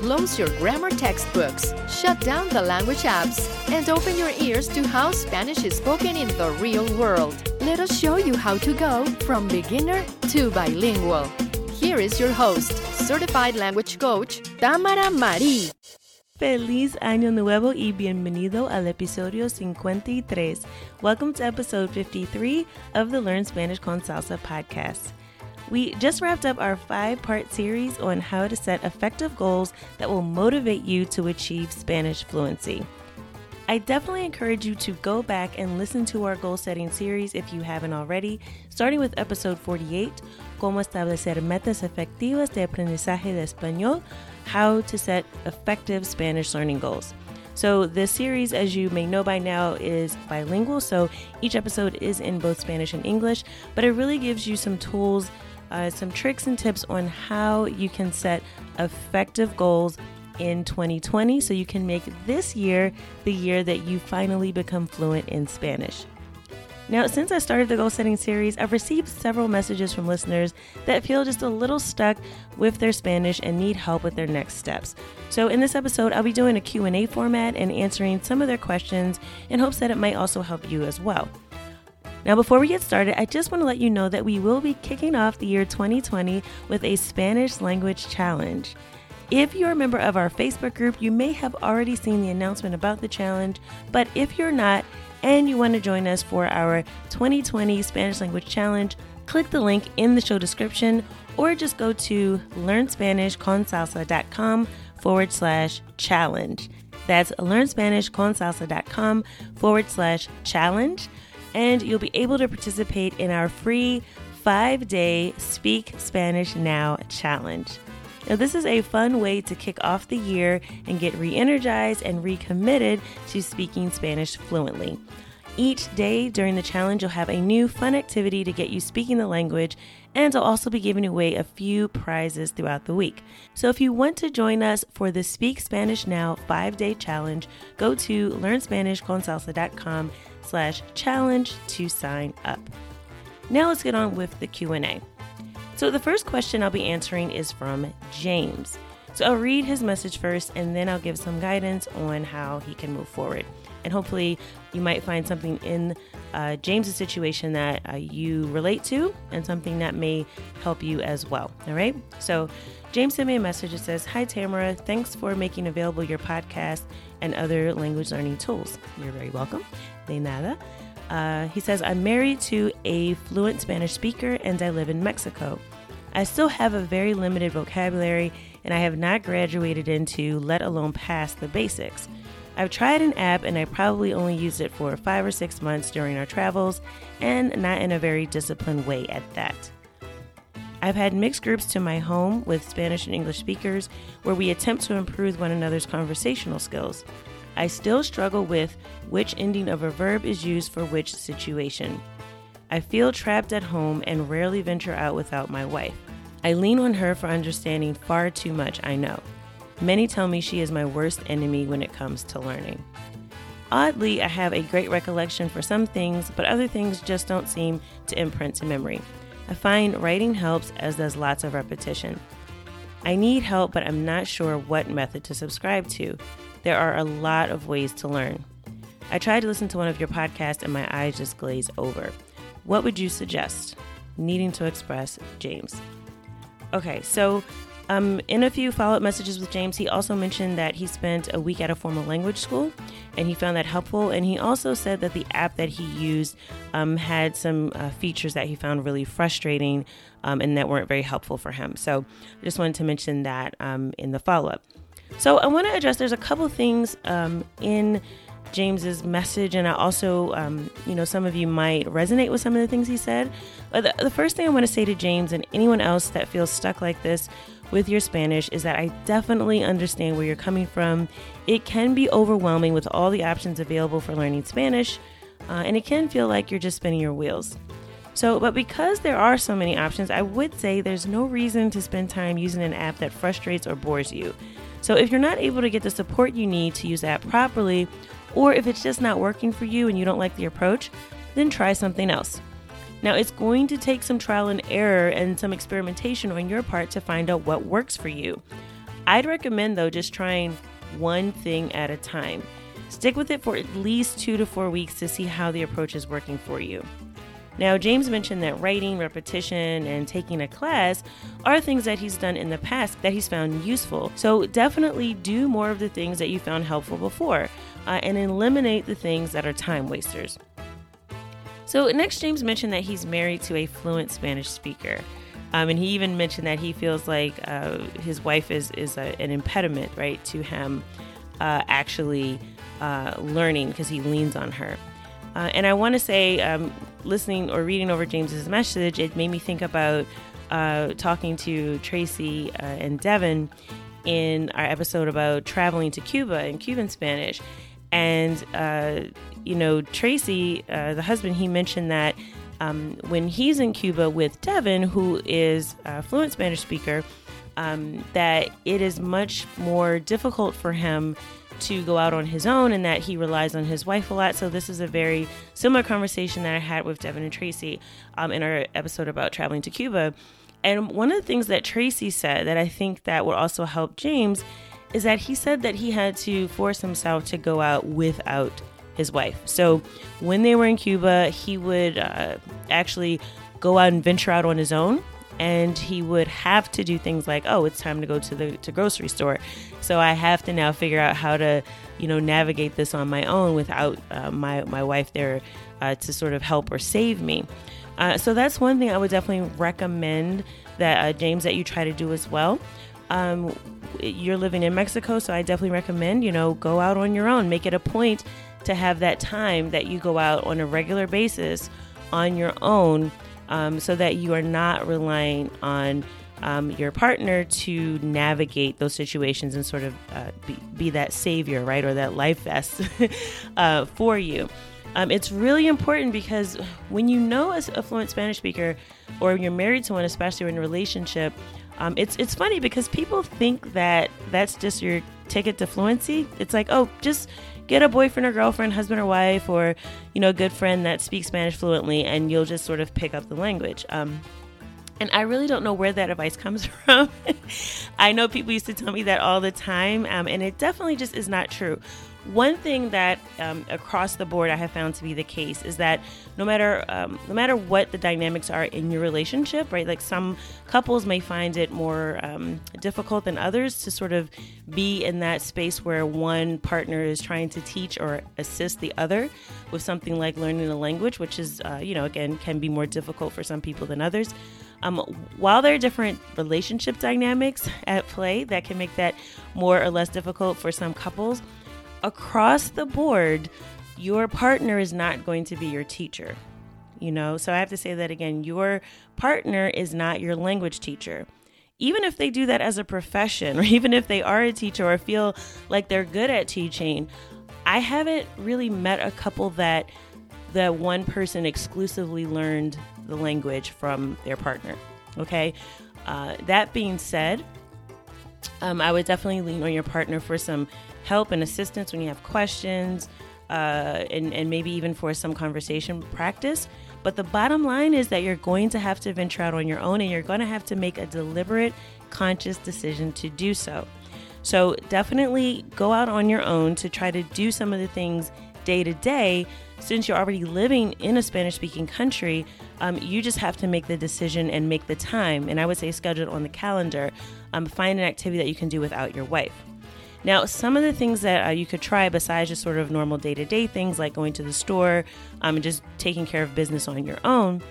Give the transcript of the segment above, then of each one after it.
Close your grammar textbooks, shut down the language apps, and open your ears to how Spanish is spoken in the real world. Let us show you how to go from beginner to bilingual. Here is your host, certified language coach, Tamara Marie. Feliz Año Nuevo y bienvenido al episodio 53. Welcome to episode 53 of the Learn Spanish con Salsa podcast. We just wrapped up our five part series on how to set effective goals that will motivate you to achieve Spanish fluency. I definitely encourage you to go back and listen to our goal setting series if you haven't already, starting with episode 48, Cómo establecer metas efectivas de aprendizaje de español, how to set effective Spanish learning goals. So, this series, as you may know by now, is bilingual, so each episode is in both Spanish and English, but it really gives you some tools uh, some tricks and tips on how you can set effective goals in 2020 so you can make this year the year that you finally become fluent in Spanish. Now, since I started the goal setting series, I've received several messages from listeners that feel just a little stuck with their Spanish and need help with their next steps. So, in this episode, I'll be doing a Q&A format and answering some of their questions in hopes that it might also help you as well. Now, before we get started, I just want to let you know that we will be kicking off the year 2020 with a Spanish language challenge. If you're a member of our Facebook group, you may have already seen the announcement about the challenge, but if you're not and you want to join us for our 2020 Spanish language challenge, click the link in the show description or just go to learnspanishconsalsa.com forward slash challenge. That's learnspanishconsalsa.com forward slash challenge and you'll be able to participate in our free five day Speak Spanish Now challenge. Now, this is a fun way to kick off the year and get re energized and recommitted to speaking Spanish fluently. Each day during the challenge, you'll have a new fun activity to get you speaking the language, and I'll also be giving away a few prizes throughout the week. So if you want to join us for the Speak Spanish Now five day challenge, go to learnspanishconsalsa.com slash challenge to sign up. Now let's get on with the Q&A. So the first question I'll be answering is from James. So I'll read his message first and then I'll give some guidance on how he can move forward. And hopefully you might find something in uh, James's situation that uh, you relate to and something that may help you as well. All right. So James sent me a message that says, Hi Tamara, thanks for making available your podcast and other language learning tools. You're very welcome. De nada. Uh, he says, I'm married to a fluent Spanish speaker and I live in Mexico. I still have a very limited vocabulary and I have not graduated into, let alone past, the basics. I've tried an app and I probably only used it for five or six months during our travels, and not in a very disciplined way at that. I've had mixed groups to my home with Spanish and English speakers where we attempt to improve one another's conversational skills. I still struggle with which ending of a verb is used for which situation. I feel trapped at home and rarely venture out without my wife. I lean on her for understanding far too much, I know. Many tell me she is my worst enemy when it comes to learning. Oddly, I have a great recollection for some things, but other things just don't seem to imprint to memory. I find writing helps, as does lots of repetition. I need help, but I'm not sure what method to subscribe to. There are a lot of ways to learn. I tried to listen to one of your podcasts and my eyes just glaze over. What would you suggest? Needing to express, James. Okay, so um, in a few follow up messages with James, he also mentioned that he spent a week at a formal language school and he found that helpful. And he also said that the app that he used um, had some uh, features that he found really frustrating um, and that weren't very helpful for him. So I just wanted to mention that um, in the follow up. So I want to address there's a couple things um, in James's message, and I also, um, you know, some of you might resonate with some of the things he said. The, the first thing I want to say to James and anyone else that feels stuck like this with your Spanish is that I definitely understand where you're coming from. It can be overwhelming with all the options available for learning Spanish, uh, and it can feel like you're just spinning your wheels. So, but because there are so many options, I would say there's no reason to spend time using an app that frustrates or bores you. So, if you're not able to get the support you need to use the app properly, or if it's just not working for you and you don't like the approach, then try something else. Now, it's going to take some trial and error and some experimentation on your part to find out what works for you. I'd recommend, though, just trying one thing at a time. Stick with it for at least two to four weeks to see how the approach is working for you. Now, James mentioned that writing, repetition, and taking a class are things that he's done in the past that he's found useful. So, definitely do more of the things that you found helpful before uh, and eliminate the things that are time wasters. So, next, James mentioned that he's married to a fluent Spanish speaker. Um, and he even mentioned that he feels like uh, his wife is, is a, an impediment, right, to him uh, actually uh, learning because he leans on her. Uh, and I want to say, um, listening or reading over James's message, it made me think about uh, talking to Tracey uh, and Devyn in our episode about traveling to Cuba and Cuban Spanish. And, you know, Tracey, uh, the husband, he mentioned that um, when he's in Cuba with Devyn, who is a fluent Spanish speaker, um, that it is much more difficult for him to go out on his own and that he relies on his wife a lot. So this is a very similar conversation that I had with Devyn and Tracey um, in our episode about traveling to Cuba. And one of the things that Tracey said that I think that would also help James is that he said that he had to force himself to go out without his wife. So when they were in Cuba, he would uh, actually go out and venture out on his own and he would have to do things like oh it's time to go to the to grocery store. So i have to now figure out how to you know navigate this on my own without uh, my my wife there uh, to sort of help or save me. Uh, so that's one thing i would definitely recommend that uh, james that you try to do as well. Um, you're living in mexico so i definitely recommend you know go out on your own. Make it a point to have that time that you go out on a regular basis on your own um, so that you are not relying on um, your partner to navigate those situations and sort of uh, be, be, that savior, right, or that life vest uh, for you. Um, it's really important because when you know a, fluent Spanish speaker, or you're married to one, especially in a relationship, um, it's it's funny because people think that that's just your ticket to fluency. It's like, oh, just get a boyfriend or girlfriend, husband or wife, or you know, a good friend that speaks Spanish fluently, and you'll just sort of pick up the language. Um, and I really don't know where that advice comes from. I know people used to tell me that all the time, um, and it definitely just is not true. One thing that um, across the board I have found to be the case is that no matter um, no matter what the dynamics are in your relationship, right? Like some couples may find it more um, difficult than others to sort of be in that space where one partner is trying to teach or assist the other with something like learning a language, which is uh, you know again can be more difficult for some people than others. Um, while there are different relationship dynamics at play that can make that more or less difficult for some couples, across the board, your partner is not going to be your teacher. You know, so I have to say that again your partner is not your language teacher. Even if they do that as a profession, or even if they are a teacher or feel like they're good at teaching, I haven't really met a couple that that one person exclusively learned the language from their partner. Okay. Uh, that being said, um, I would definitely lean on your partner for some help and assistance when you have questions, uh, and, and maybe even for some conversation practice. But the bottom line is that you're going to have to venture out on your own and you're going to have to make a deliberate, conscious decision to do so. So definitely go out on your own to try to do some of the things day to day. Since you're already living in a Spanish speaking country, um, you just have to make the decision and make the time. And I would say schedule it on the calendar. Um, find an activity that you can do without your wife. Now, some of the things that uh, you could try besides just sort of normal day to day things like going to the store um, and just taking care of business on your own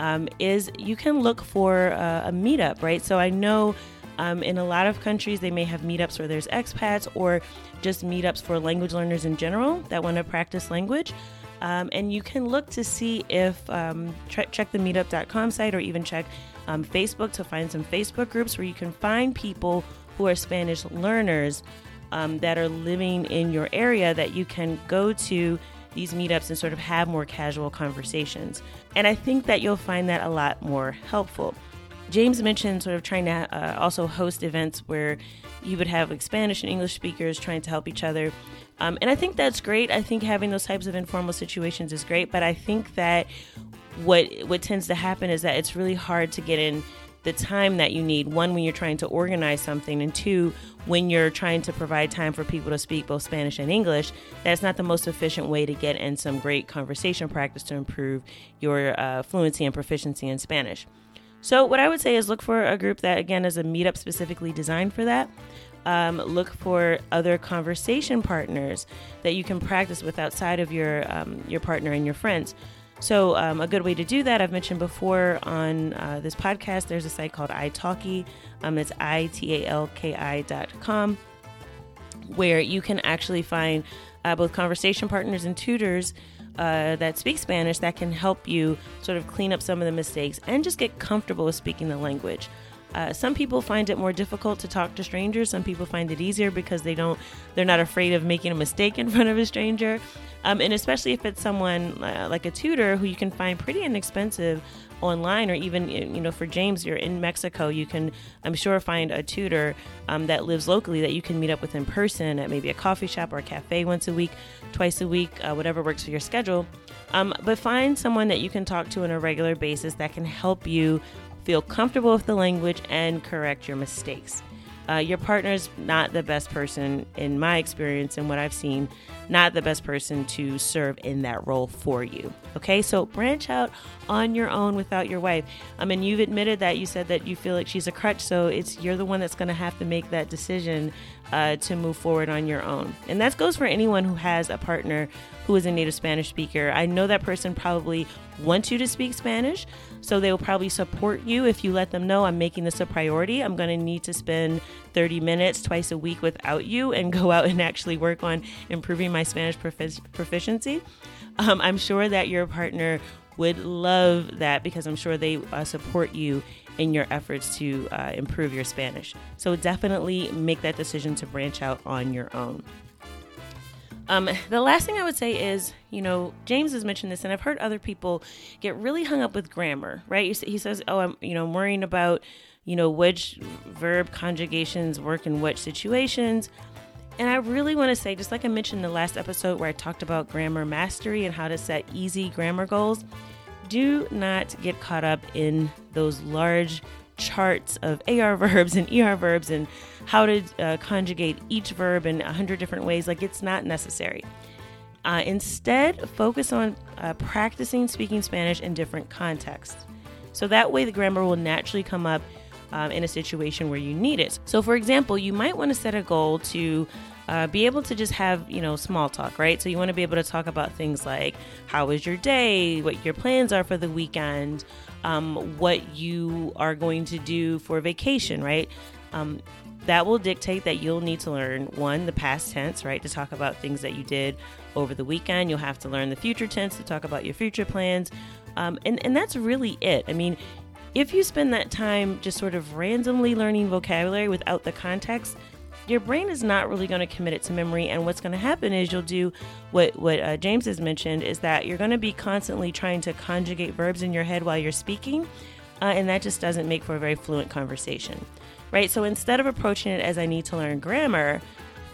um, is you can look for uh, a meetup, right? So I know um, in a lot of countries they may have meetups where there's expats or just meetups for language learners in general that want to practice language. Um, and you can look to see if um, check the meetup.com site or even check um, Facebook to find some Facebook groups where you can find people who are Spanish learners um, that are living in your area that you can go to these meetups and sort of have more casual conversations. And I think that you'll find that a lot more helpful. James mentioned sort of trying to uh, also host events where you would have like Spanish and English speakers trying to help each other. Um, and I think that's great. I think having those types of informal situations is great. But I think that what what tends to happen is that it's really hard to get in the time that you need. One when you're trying to organize something and two when you're trying to provide time for people to speak both spanish and english that's not the most efficient way to get in some great conversation practice to improve your uh, fluency and proficiency in spanish. So what i would say is look for a group that again is a meetup specifically designed for that. Um, look for other conversation partners that you can practice with outside of your um, your partner and your friends so, um, a good way to do that, I've mentioned before on uh, this podcast, there's a site called italki. Um, it's I T A L K I dot com, where you can actually find uh, both conversation partners and tutors uh, that speak Spanish that can help you sort of clean up some of the mistakes and just get comfortable with speaking the language. Uh, some people find it more difficult to talk to strangers. Some people find it easier because they don't, they're not afraid of making a mistake in front of a stranger. Um, and especially if it's someone uh, like a tutor who you can find pretty inexpensive online, or even you know, for James, you're in Mexico, you can, I'm sure, find a tutor um, that lives locally that you can meet up with in person at maybe a coffee shop or a cafe once a week, twice a week, uh, whatever works for your schedule. Um, but find someone that you can talk to on a regular basis that can help you feel comfortable with the language, and correct your mistakes. Uh, your partner's not the best person, in my experience and what I've seen, not the best person to serve in that role for you. Okay, so branch out on your own without your wife. I mean, you've admitted that you said that you feel like she's a crutch, so it's you're the one that's going to have to make that decision uh, to move forward on your own. And that goes for anyone who has a partner who is a native Spanish speaker. I know that person probably wants you to speak Spanish, so they will probably support you if you let them know I'm making this a priority. I'm going to need to spend 30 minutes twice a week without you and go out and actually work on improving my Spanish profic- proficiency. Um, I'm sure that your partner would love that because I'm sure they uh, support you in your efforts to uh, improve your Spanish. So definitely make that decision to branch out on your own. Um, the last thing I would say is, you know, James has mentioned this, and I've heard other people get really hung up with grammar, right? He says, "Oh, I'm, you know, I'm worrying about, you know, which verb conjugations work in which situations." And I really want to say, just like I mentioned in the last episode where I talked about grammar mastery and how to set easy grammar goals, do not get caught up in those large charts of AR verbs and ER verbs and how to uh, conjugate each verb in a hundred different ways. Like it's not necessary. Uh, instead, focus on uh, practicing speaking Spanish in different contexts. So that way, the grammar will naturally come up um, in a situation where you need it. So, for example, you might want to set a goal to uh, be able to just have you know small talk right? So you want to be able to talk about things like how was your day? What your plans are for the weekend? Um, what you are going to do for vacation right? Um, that will dictate that you'll need to learn one the past tense right to talk about things that you did over the weekend. You'll have to learn the future tense to talk about your future plans. Um, and, and that's really it. I mean if you spend that time just sort of randomly learning vocabulary without the context, your brain is not really going to commit it to memory. And what's going to happen is you'll do what what uh, James has mentioned is that you're going to be constantly trying to conjugate verbs in your head while you're speaking, uh, and that just doesn't make for a very fluent conversation, right? So instead of approaching it as I need to learn grammar,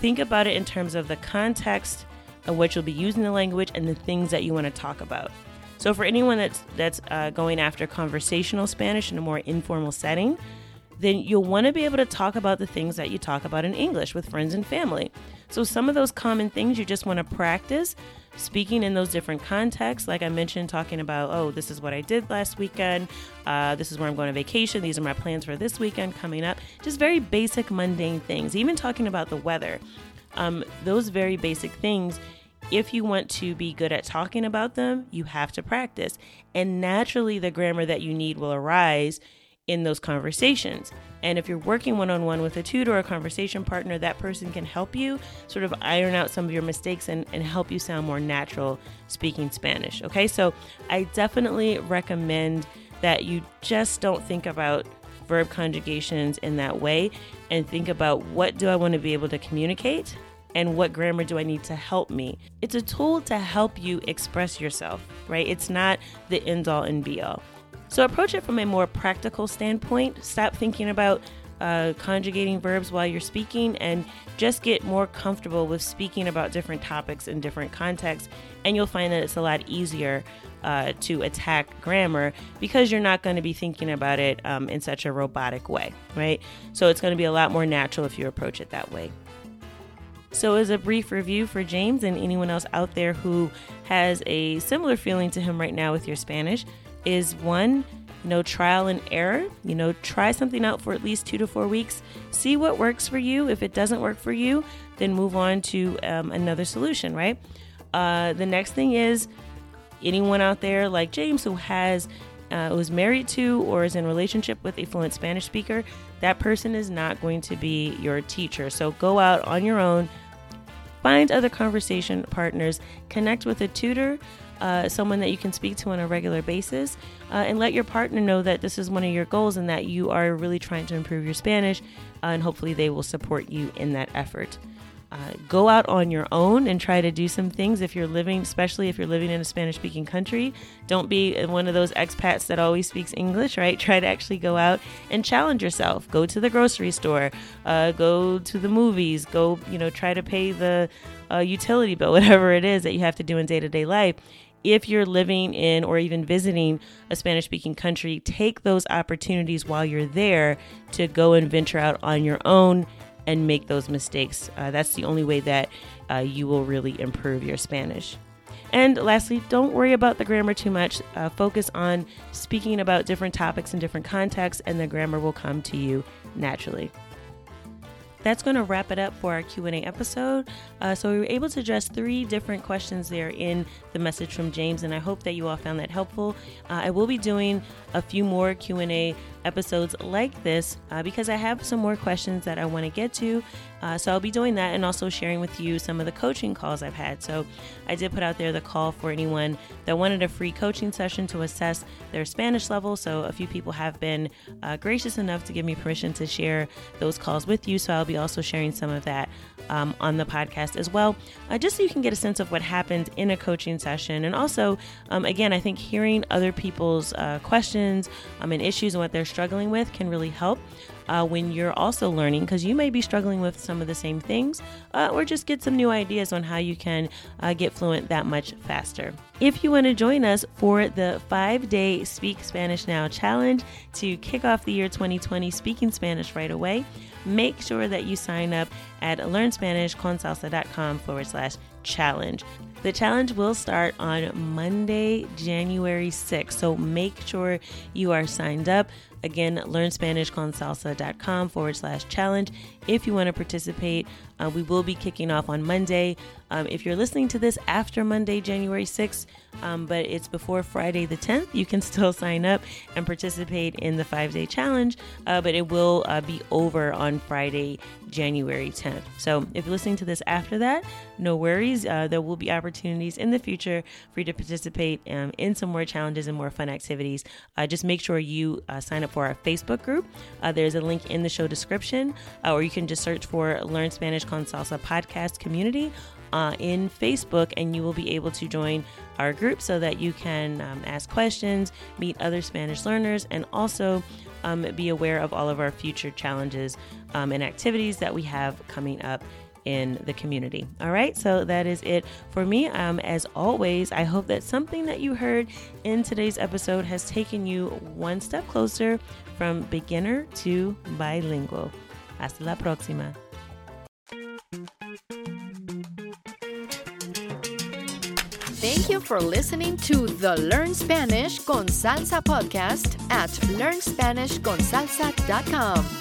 think about it in terms of the context of what you'll be using the language and the things that you want to talk about. So for anyone that's that's uh, going after conversational Spanish in a more informal setting, then you'll want to be able to talk about the things that you talk about in English with friends and family. So some of those common things you just want to practice speaking in those different contexts. Like I mentioned, talking about, oh, this is what I did last weekend. Uh, this is where I'm going on vacation. These are my plans for this weekend coming up. Just very basic, mundane things. Even talking about the weather. Um, those very basic things if you want to be good at talking about them, you have to practice. And naturally, the grammar that you need will arise in those conversations. And if you're working one on one with a tutor or a conversation partner, that person can help you sort of iron out some of your mistakes and, and help you sound more natural speaking Spanish. Okay, so I definitely recommend that you just don't think about verb conjugations in that way and think about what do I want to be able to communicate and what grammar do I need to help me. It's a tool to help you express yourself, right? It's not the end all and be all. So approach it from a more practical standpoint. Stop thinking about uh, conjugating verbs while you're speaking and just get more comfortable with speaking about different topics in different contexts. And you'll find that it's a lot easier uh, to attack grammar because you're not going to be thinking about it um, in such a robotic way, right? So it's going to be a lot more natural if you approach it that way. So, as a brief review for James and anyone else out there who has a similar feeling to him right now with your Spanish, is one, you know, trial and error. You know, try something out for at least two to four weeks, see what works for you. If it doesn't work for you, then move on to um, another solution, right? Uh, the next thing is anyone out there like James who has uh, who's married to or is in relationship with a fluent Spanish speaker, that person is not going to be your teacher. So go out on your own, find other conversation partners, connect with a tutor. Uh, someone that you can speak to on a regular basis, uh, and let your partner know that this is one of your goals and that you are really trying to improve your Spanish, uh, and hopefully they will support you in that effort. Uh, go out on your own and try to do some things if you're living, especially if you're living in a Spanish speaking country. Don't be one of those expats that always speaks English, right? Try to actually go out and challenge yourself. Go to the grocery store, uh, go to the movies, go, you know, try to pay the uh, utility bill, whatever it is that you have to do in day to day life. If you're living in or even visiting a Spanish speaking country, take those opportunities while you're there to go and venture out on your own and make those mistakes. Uh, that's the only way that uh, you will really improve your Spanish. And lastly, don't worry about the grammar too much. Uh, focus on speaking about different topics in different contexts, and the grammar will come to you naturally that's going to wrap it up for our q&a episode. Uh, so we were able to address three different questions there in the message from james and i hope that you all found that helpful. Uh, i will be doing a few more q&a episodes like this uh, because i have some more questions that i want to get to uh, so I'll be doing that and also sharing with you some of the coaching calls I've had. So I did put out there the call for anyone that wanted a free coaching session to assess their Spanish level. So a few people have been uh, gracious enough to give me permission to share those calls with you. So I'll be also sharing some of that um, on the podcast as well, uh, just so you can get a sense of what happens in a coaching session. And also, um, again, I think hearing other people's uh, questions um, and issues and what they're struggling with can really help uh, when you're also learning because you may be struggling with some of the same things uh, or just get some new ideas on how you can uh, get fluent that much faster. If you want to join us for the five day Speak Spanish Now challenge to kick off the year 2020 speaking Spanish right away, make sure that you sign up at learnspanishconsalsa.com forward slash challenge. The challenge will start on Monday, January 6th. So make sure you are signed up. Again, learnspanishconsalsa.com forward slash challenge if you want to participate. Uh, we will be kicking off on Monday. Um, if you're listening to this after Monday, January 6th, um, but it's before Friday the 10th, you can still sign up and participate in the five day challenge, uh, but it will uh, be over on Friday, January 10th. So if you're listening to this after that, no worries. Uh, there will be opportunities in the future for you to participate um, in some more challenges and more fun activities. Uh, just make sure you uh, sign up for our Facebook group. There's a link in the show description, or you can just search for Learn Spanish con Salsa podcast community uh, in Facebook, and you will be able to join our group so that you can um, ask questions, meet other Spanish learners, and also um, be aware of all of our future challenges um, and activities that we have coming up in the community. All right, so that is it for me. Um, as always, I hope that something that you heard in today's episode has taken you one step closer from beginner to bilingual. Hasta la próxima. Thank you for listening to the Learn Spanish con Salsa podcast at learnspanishconsalsa.com.